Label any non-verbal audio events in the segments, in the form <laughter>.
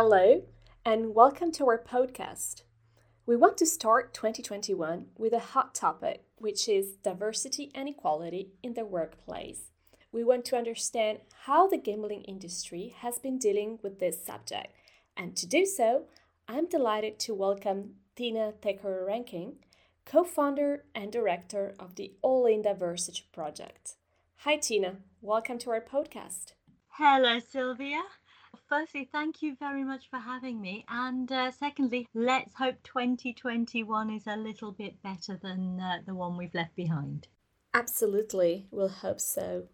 Hello, and welcome to our podcast. We want to start 2021 with a hot topic, which is diversity and equality in the workplace. We want to understand how the gambling industry has been dealing with this subject, and to do so, I'm delighted to welcome Tina Thakor-Rankin, co founder and director of the All In Diversity Project. Hi, Tina. Welcome to our podcast. Hello, Sylvia. Firstly, thank you very much for having me. And uh, secondly, let's hope 2021 is a little bit better than uh, the one we've left behind. Absolutely. We'll hope so.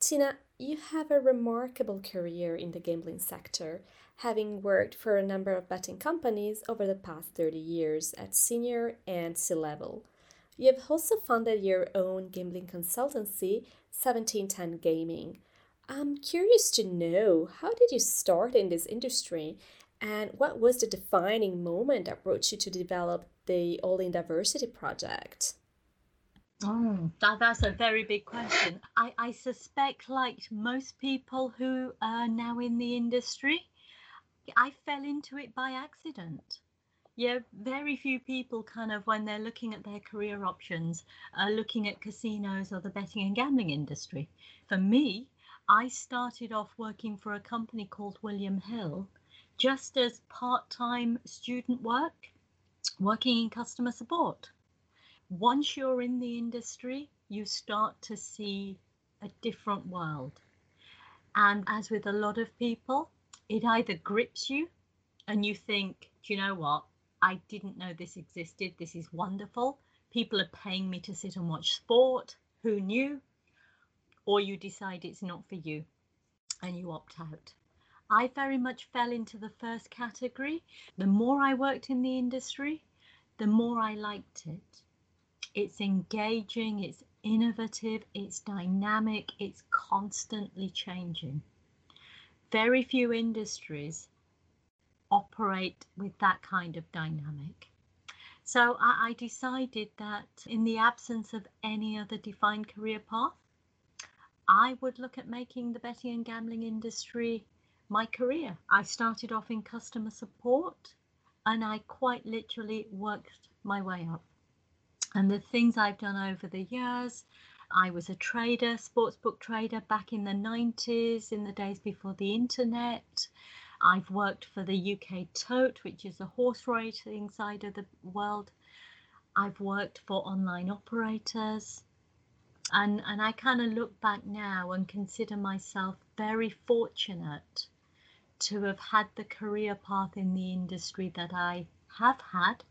Tina, you have a remarkable career in the gambling sector, having worked for a number of betting companies over the past 30 years at senior and C level. You have also founded your own gambling consultancy, 1710 Gaming. I'm curious to know how did you start in this industry and what was the defining moment that brought you to develop the All in Diversity project? Oh, that, that's a very big question. I, I suspect, like most people who are now in the industry, I fell into it by accident. Yeah, very few people kind of, when they're looking at their career options, are looking at casinos or the betting and gambling industry. For me, I started off working for a company called William Hill just as part time student work, working in customer support once you're in the industry, you start to see a different world. And as with a lot of people, it either grips you and you think, do you know what? I didn't know this existed. This is wonderful. People are paying me to sit and watch sport. Who knew? Or you decide it's not for you and you opt out. I very much fell into the first category. The more I worked in the industry, the more I liked it it's engaging, it's innovative, it's dynamic, it's constantly changing. Very few industries operate with that kind of dynamic. So I, decided that in the absence of any other defined career path, I would look at making the betting and gambling industry my career. I started off in customer support and I quite literally worked my way up. And the things I've done over the years, I was a trader, sportsbook trader back in the 90s, in the days before the internet. I've worked for the UK Tote, which is the horse racing side of the world. I've worked for online operators. And, and I kind of look back now and consider myself very fortunate to have had the career path in the industry that I have had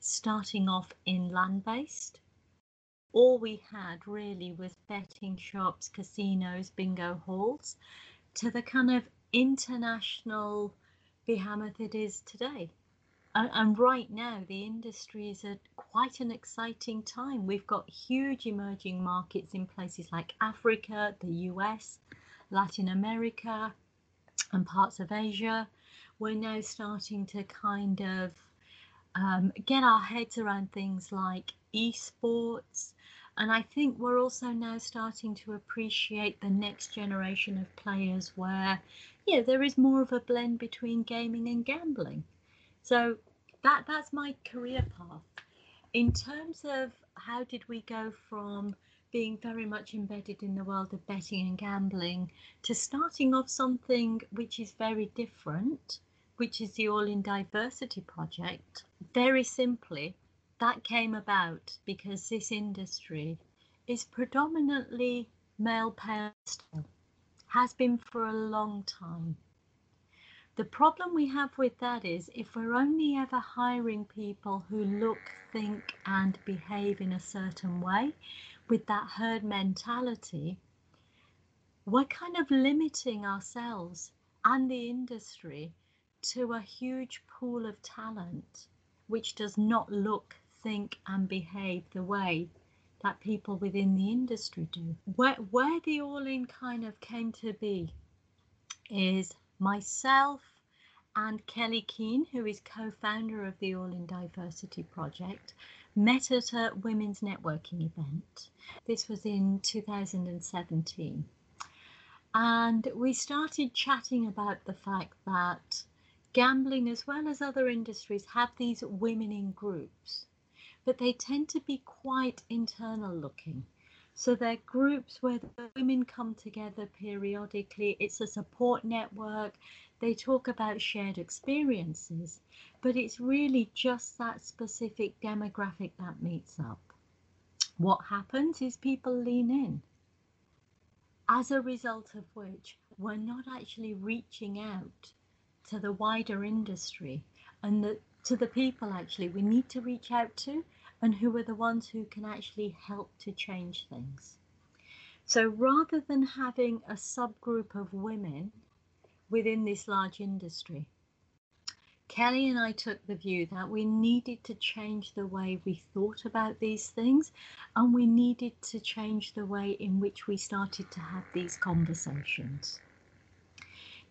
starting off in land based. All we had really was betting shops, casinos, bingo halls, to the kind of international behemoth it is today. And, and right now, the industry is at quite an exciting time. We've got huge emerging markets in places like Africa, the US, Latin America, and parts of Asia. We're now starting to kind of um, get our heads around things like esports. And I think we're also now starting to appreciate the next generation of players where, yeah, there is more of a blend between gaming and gambling. So that that's my career path. In terms of how did we go from being very much embedded in the world of betting and gambling to starting off something which is very different which is the All in Diversity project, very simply, that came about because this industry is predominantly male pastel, has been for a long time. The problem we have with that is if we're only ever hiring people who look, think, and behave in a certain way with that herd mentality, we're kind of limiting ourselves and the industry to a huge pool of talent which does not look, think, and behave the way that people within the industry do. Where, where the All In kind of came to be is myself and Kelly Kehn, who is co founder of the All In Diversity Project, met at a women's networking event. This was in 2017. And we started chatting about the fact that gambling, as well as other industries, have these women in groups, but they tend to be quite internal looking. So they're groups where the women come together periodically. It's a support network. They talk about shared experiences, but it's really just that specific demographic that meets up. What happens is people lean in, as a result of which we're not actually reaching out to the wider industry and the, to the people actually we need to reach out to and who are the ones who can actually help to change things. So rather than having a subgroup of women within this large industry, Kelly and I took the view that we needed to change the way we thought about these things and we needed to change the way in which we started to have these conversations.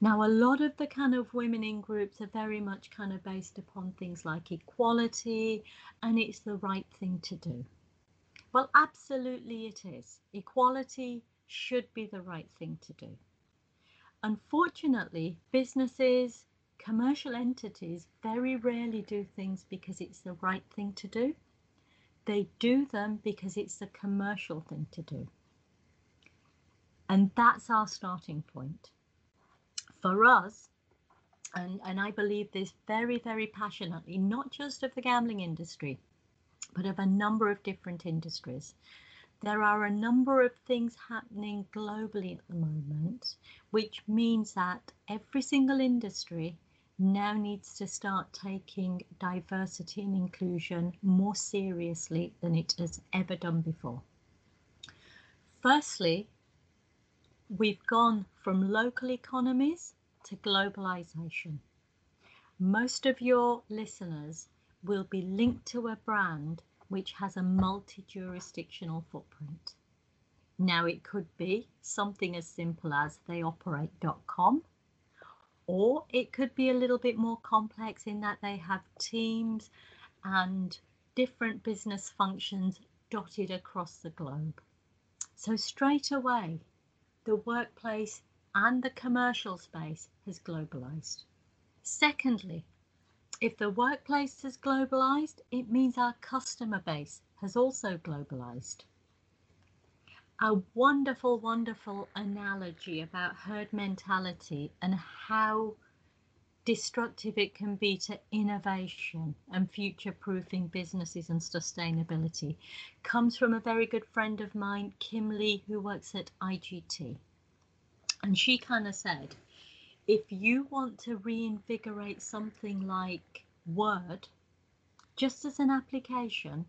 Now, a lot of the kind of women in groups are very much kind of based upon things like equality and it's the right thing to do. Well, absolutely it is. Equality should be the right thing to do. Unfortunately, businesses, commercial entities very rarely do things because it's the right thing to do. They do them because it's the commercial thing to do. And that's our starting point for us, and, and I believe this very, very passionately, not just of the gambling industry, but of a number of different industries. There are a number of things happening globally at the moment, which means that every single industry now needs to start taking diversity and inclusion more seriously than it has ever done before. Firstly, we've gone from local economies to globalization. Most of your listeners will be linked to a brand which has a multi jurisdictional footprint. Now, it could be something as simple as theyoperate.com, or it could be a little bit more complex in that they have teams and different business functions dotted across the globe. So, straight away, the workplace and the commercial space has globalized. Secondly, if the workplace has globalized, it means our customer base has also globalized. A wonderful, wonderful analogy about herd mentality and how destructive it can be to innovation and future proofing businesses and sustainability comes from a very good friend of mine, Kim Lee, who works at IGT. And she kind of said, if you want to reinvigorate something like Word, just as an application,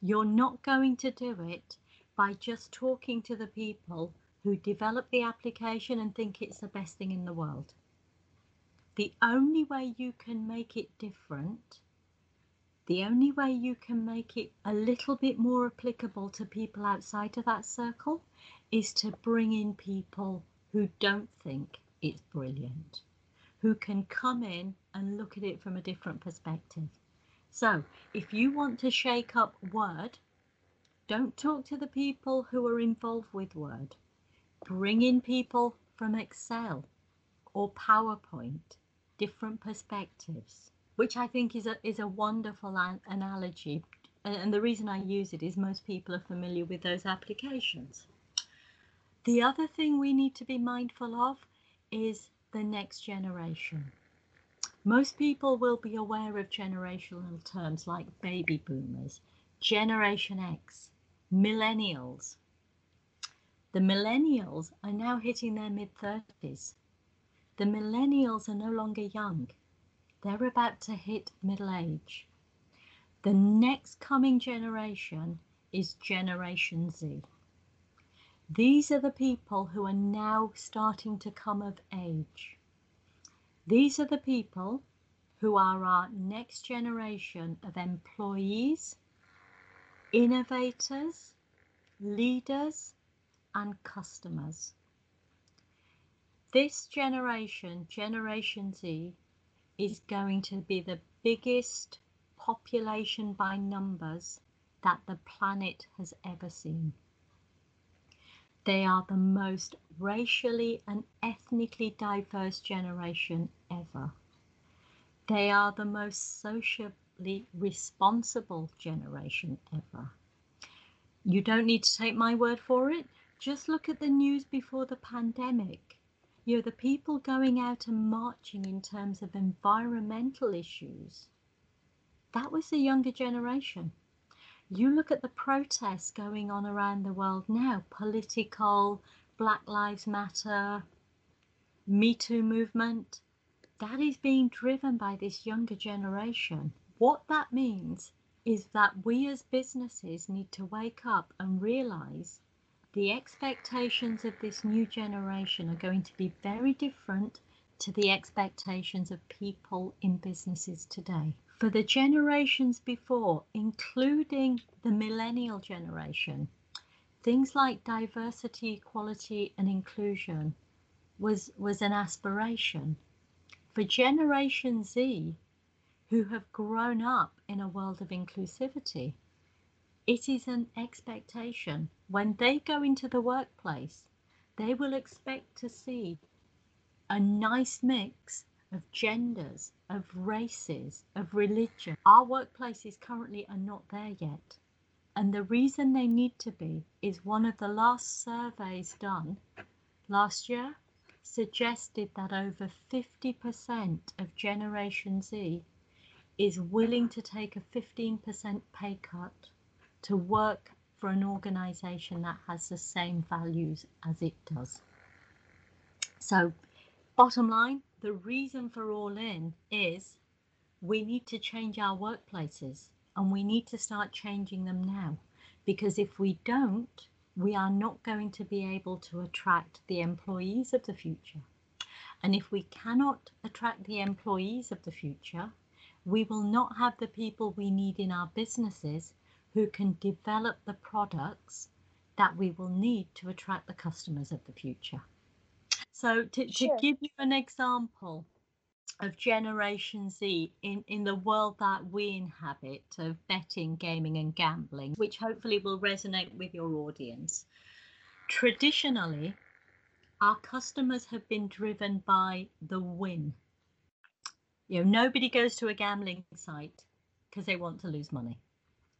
you're not going to do it by just talking to the people who develop the application and think it's the best thing in the world. The only way you can make it different, the only way you can make it a little bit more applicable to people outside of that circle is to bring in people who don't think it's brilliant, who can come in and look at it from a different perspective. So, if you want to shake up Word, don't talk to the people who are involved with Word. Bring in people from Excel or PowerPoint, different perspectives, which I think is a, is a wonderful an- analogy. And the reason I use it is most people are familiar with those applications. The other thing we need to be mindful of is the next generation. Most people will be aware of generational terms like baby boomers, Generation X, millennials. The millennials are now hitting their mid 30s. The millennials are no longer young, they're about to hit middle age. The next coming generation is Generation Z. These are the people who are now starting to come of age. These are the people who are our next generation of employees, innovators, leaders, and customers. This generation, Generation Z, is going to be the biggest population by numbers that the planet has ever seen. They are the most racially and ethnically diverse generation ever. They are the most socially responsible generation ever. You don't need to take my word for it. Just look at the news before the pandemic. You know, the people going out and marching in terms of environmental issues, that was the younger generation. You look at the protests going on around the world now political, Black Lives Matter, Me Too movement that is being driven by this younger generation. What that means is that we as businesses need to wake up and realize the expectations of this new generation are going to be very different to the expectations of people in businesses today. For the generations before, including the millennial generation, things like diversity, equality, and inclusion was, was an aspiration. For Generation Z, who have grown up in a world of inclusivity, it is an expectation. When they go into the workplace, they will expect to see a nice mix of genders, of races, of religion. Our workplaces currently are not there yet. And the reason they need to be is one of the last surveys done last year suggested that over 50% of Generation Z is willing to take a 15% pay cut to work for an organization that has the same values as it does. So, bottom line, the reason for All In is we need to change our workplaces and we need to start changing them now. Because if we don't, we are not going to be able to attract the employees of the future. And if we cannot attract the employees of the future, we will not have the people we need in our businesses who can develop the products that we will need to attract the customers of the future. So, to, sure. to give you an example of Generation Z in, in the world that we inhabit of betting, gaming, and gambling, which hopefully will resonate with your audience. Traditionally, our customers have been driven by the win you know, nobody goes to a gambling site because they want to lose money.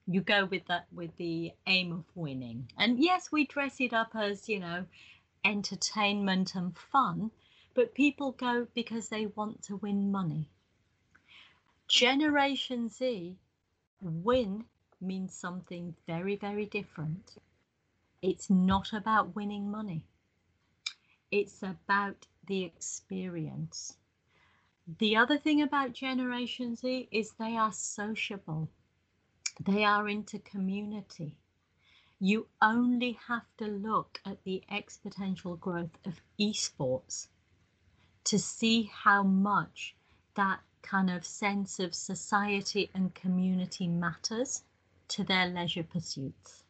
You go with that with the aim of winning. And yes, we dress it up as, you know, entertainment and fun, but people go because they want to win money. Generation Z, win means something very, very different. It's not about winning money, it's about the experience. The other thing about Generation Z is they are sociable. They are into community. You only have to look at the exponential growth of esports to see how much that kind of sense of society and community matters to their leisure pursuits.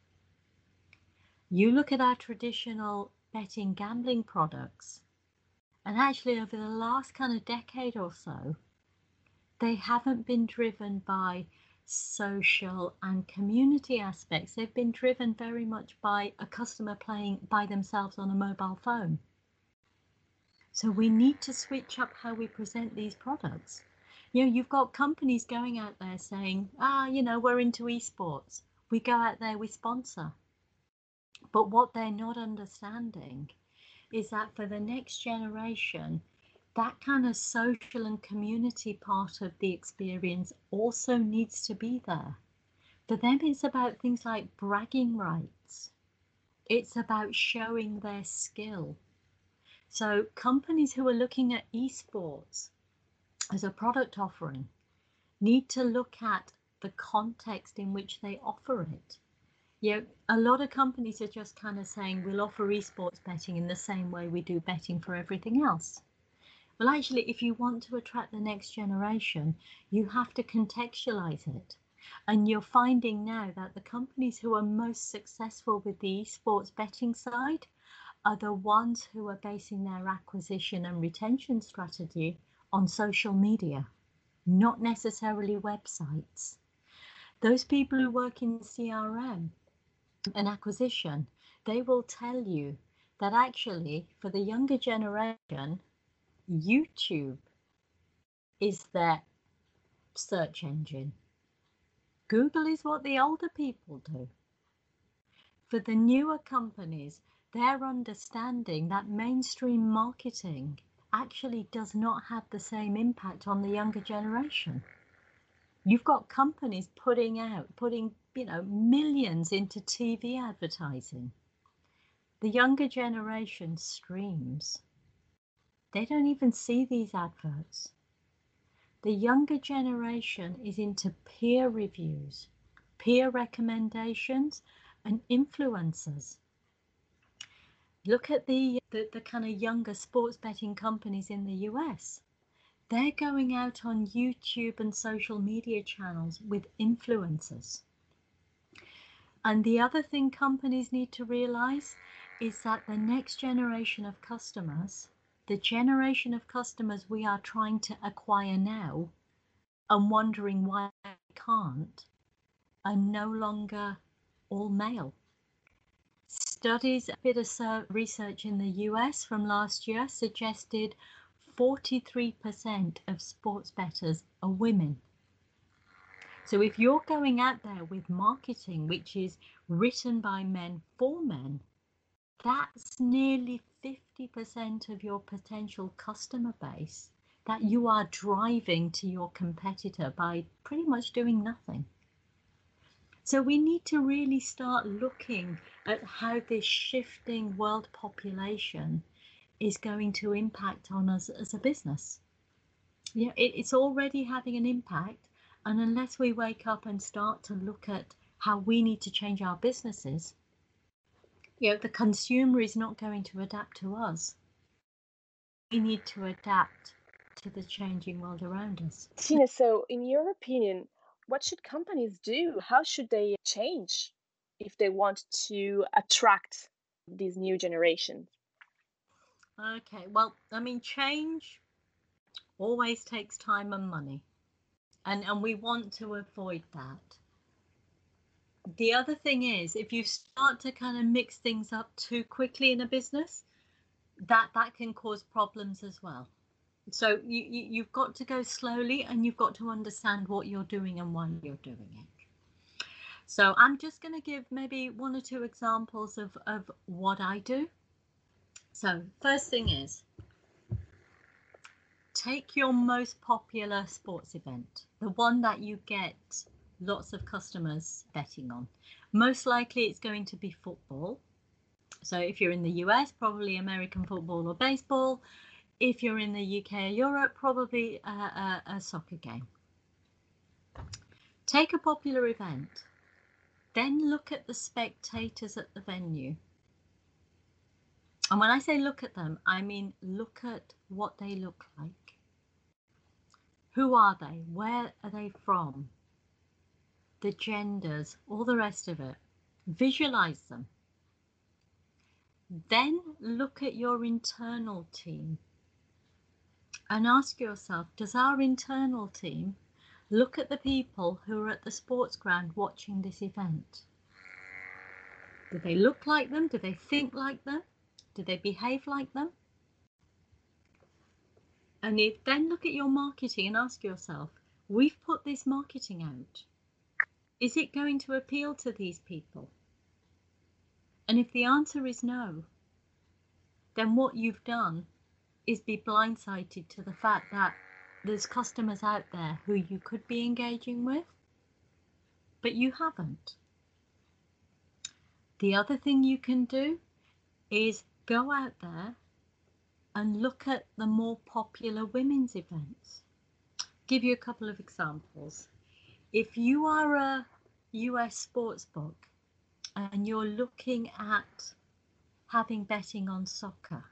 You look at our traditional betting gambling products, and actually, over the last kind of decade or so, they haven't been driven by social and community aspects. They've been driven very much by a customer playing by themselves on a mobile phone. So we need to switch up how we present these products. You know, you've got companies going out there saying, ah, you know, we're into esports. We go out there, we sponsor. But what they're not understanding is that for the next generation, that kind of social and community part of the experience also needs to be there. For them, it's about things like bragging rights, it's about showing their skill. So, companies who are looking at esports as a product offering need to look at the context in which they offer it. Yeah, a lot of companies are just kind of saying we'll offer esports betting in the same way we do betting for everything else. Well, actually, if you want to attract the next generation, you have to contextualize it. And you're finding now that the companies who are most successful with the esports betting side are the ones who are basing their acquisition and retention strategy on social media, not necessarily websites. Those people who work in CRM and acquisition, they will tell you that actually for the younger generation, YouTube is their search engine. Google is what the older people do. For the newer companies, they're understanding that mainstream marketing actually does not have the same impact on the younger generation. You've got companies putting out, putting, you know, millions into TV advertising. The younger generation streams. They don't even see these adverts. The younger generation is into peer reviews, peer recommendations, and influencers. Look at the, the, the kind of younger sports betting companies in the US. They're going out on YouTube and social media channels with influencers. And the other thing companies need to realize is that the next generation of customers, the generation of customers we are trying to acquire now and wondering why we can't, are no longer all male. Studies, a bit of research in the US from last year suggested 43% of sports bettors are women. So if you're going out there with marketing which is written by men for men, that's nearly 50% of your potential customer base that you are driving to your competitor by pretty much doing nothing. So we need to really start looking at how this shifting world population is going to impact on us as a business. Yeah, it, it's already having an impact, and unless we wake up and start to look at how we need to change our businesses, you know, the consumer is not going to adapt to us. We need to adapt to the changing world around us. Tina, so in your opinion, what should companies do? How should they change if they want to attract these new generations? Okay, well, I mean, change always takes time and money, and and we want to avoid that. The other thing is, if you start to kind of mix things up too quickly in a business, that that can cause problems as well. So you, you you've got to go slowly, and you've got to understand what you're doing and why you're doing it. So I'm just going to give maybe one or two examples of, of what I do so, first thing is take your most popular sports event, the one that you get lots of customers betting on. Most likely it's going to be football. So, if you're in the US, probably American football or baseball. If you're in the UK or Europe, probably a, a, a soccer game. Take a popular event, then look at the spectators at the venue and when I say look at them, I mean look at what they look like. Who are they? Where are they from? The genders, all the rest of it. Visualize them. Then look at your internal team and ask yourself Does our internal team look at the people who are at the sports ground watching this event? Do they look like them? Do they think like them? Do they behave like them? And then look at your marketing and ask yourself, we've put this marketing out. Is it going to appeal to these people? And if the answer is no, then what you've done is be blindsided to the fact that there's customers out there who you could be engaging with, but you haven't. The other thing you can do is go out there and look at the more popular women's events. Give you a couple of examples. If you are a US sports book and you're looking at having betting on soccer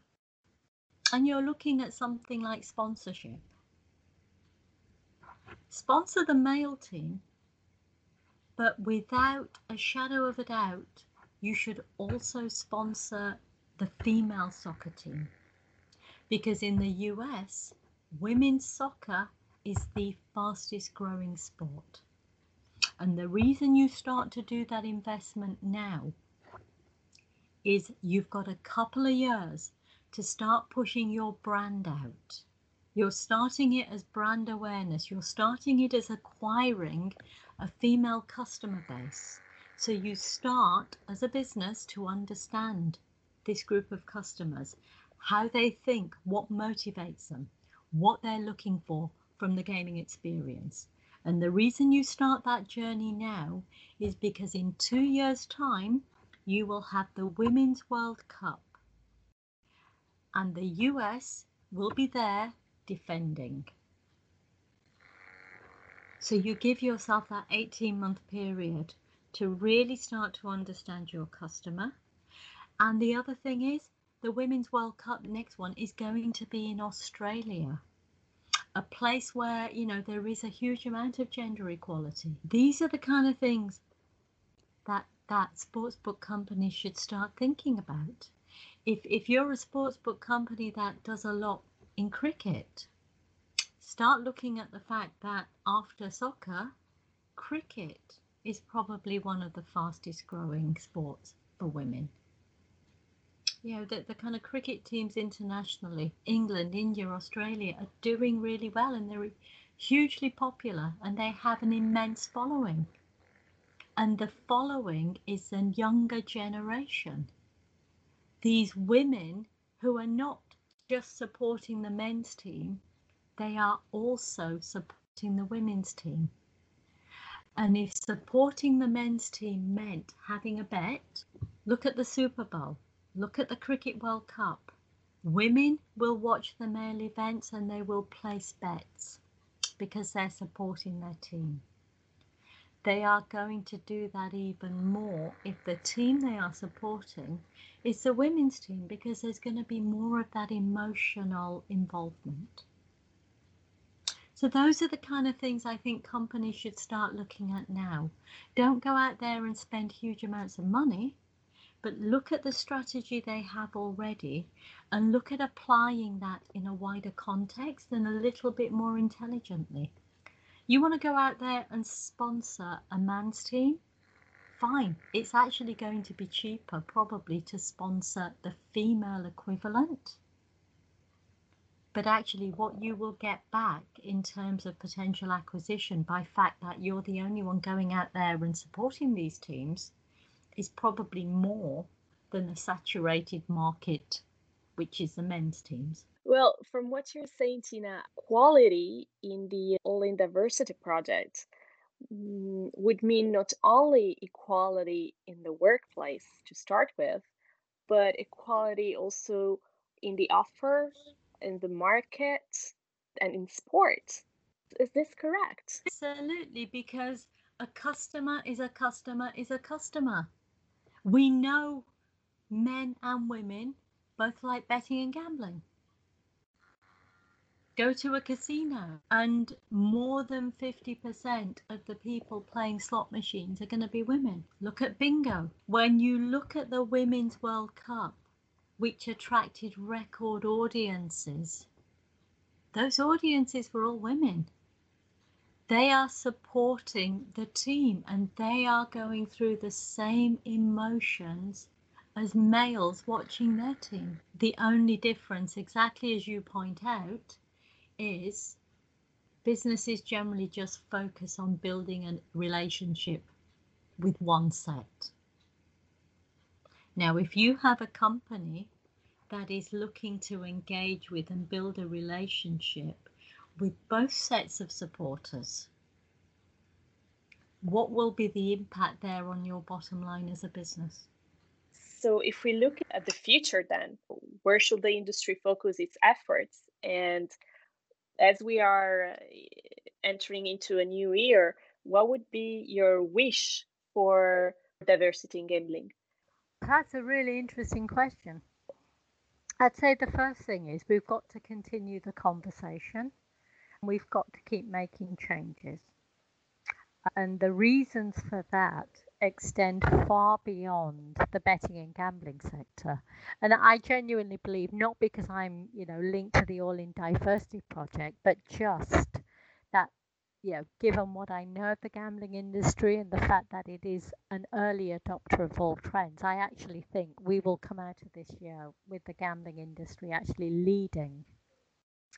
and you're looking at something like sponsorship, sponsor the male team, but without a shadow of a doubt, you should also sponsor the female soccer team. Because in the US, women's soccer is the fastest growing sport. And the reason you start to do that investment now is you've got a couple of years to start pushing your brand out. You're starting it as brand awareness. You're starting it as acquiring a female customer base. So you start as a business to understand this group of customers, how they think, what motivates them, what they're looking for from the gaming experience. And the reason you start that journey now is because in two years' time, you will have the Women's World Cup. And the US will be there defending. So you give yourself that 18 month period to really start to understand your customer. And the other thing is, the Women's World Cup next one is going to be in Australia, a place where, you know, there is a huge amount of gender equality. These are the kind of things that that sports book companies should start thinking about. If if you're a sports book company that does a lot in cricket, start looking at the fact that after soccer, cricket is probably one of the fastest growing sports for women. You know, the, the kind of cricket teams internationally, England, India, Australia, are doing really well and they're hugely popular and they have an immense following. And the following is a younger generation. These women who are not just supporting the men's team, they are also supporting the women's team. And if supporting the men's team meant having a bet, look at the Super Bowl, look at the Cricket World Cup. Women will watch the male events and they will place bets because they're supporting their team. They are going to do that even more if the team they are supporting is the women's team because there's going to be more of that emotional involvement. So, those are the kind of things I think companies should start looking at now. Don't go out there and spend huge amounts of money, but look at the strategy they have already and look at applying that in a wider context and a little bit more intelligently. You want to go out there and sponsor a man's team? fine. It's actually going to be cheaper probably to sponsor the female equivalent. But actually, what you will get back in terms of potential acquisition by fact that you're the only one going out there and supporting these teams is probably more than the saturated market, which is the men's teams. Well, from what you're saying, Tina, quality in the All in Diversity project Mm, would mean not only equality in the workplace to start with, but equality also in the offer, in the market, and in sport. Is this correct? Absolutely, because a customer is a customer is a customer. We know men and women both like betting and gambling go to a casino and more than 50% of the people playing slot machines are going to be women. Look at bingo. When you look at the Women's World Cup, which attracted record audiences, those audiences were all women. They are supporting the team and they are going through the same emotions as males watching their team. The only difference, exactly as you point out, is businesses generally just focus on building a relationship with one set. Now, if you have a company that is looking to engage with and build a relationship with both sets of supporters, what will be the impact there on your bottom line as a business? So, if we look at the future, then where should the industry focus its efforts? And as we are uh, entering into a new year, what would be your wish for diversity in gambling? That's a really interesting question. I'd say the first thing is we've got to continue the conversation. We've got to keep making changes. And the reasons for that extend far beyond the betting and gambling sector. And I genuinely believe, not because I'm, you know, linked to the All in Diversity project, but just that, you know, given what I know of the gambling industry and the fact that it is an early adopter of all trends, I actually think we will come out of this year with the gambling industry actually leading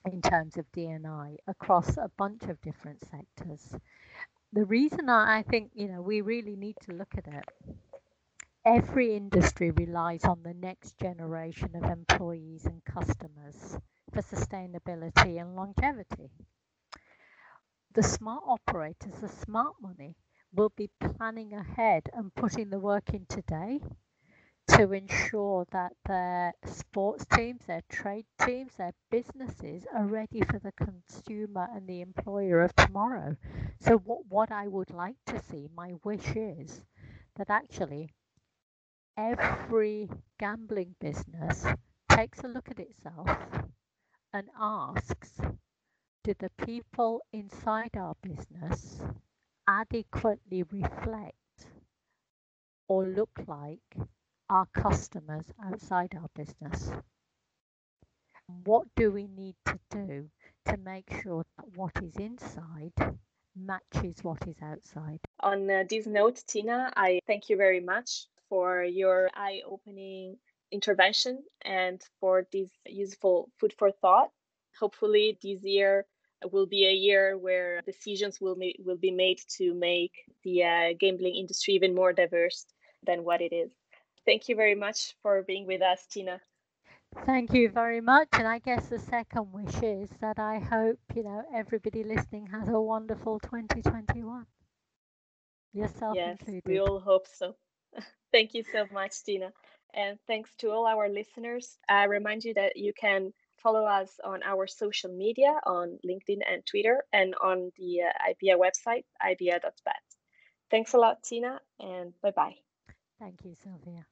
in terms of D&I across a bunch of different sectors. The reason I think, you know, we really need to look at it, every industry relies on the next generation of employees and customers for sustainability and longevity. The smart operators, the smart money, will be planning ahead and putting the work in today to ensure that their sports teams, their trade teams, their businesses are ready for the consumer and the employer of tomorrow. So, what, what I would like to see, my wish is that actually every gambling business takes a look at itself and asks do the people inside our business adequately reflect or look like our customers outside our business? What do we need to do to make sure that what is inside matches what is outside? On uh, this note, Tina, I thank you very much for your eye opening intervention and for this useful food for thought. Hopefully, this year will be a year where decisions will, ma- will be made to make the uh, gambling industry even more diverse than what it is. Thank you very much for being with us, Tina. Thank you very much. And I guess the second wish is that I hope, you know, everybody listening has a wonderful 2021. Yourself yes, included. We all hope so. <laughs> Thank you so much, Tina. And thanks to all our listeners. I remind you that you can follow us on our social media on LinkedIn and Twitter and on the uh, IBIA website, ibia.bet. Thanks a lot, Tina, and bye bye. Thank you, Sylvia.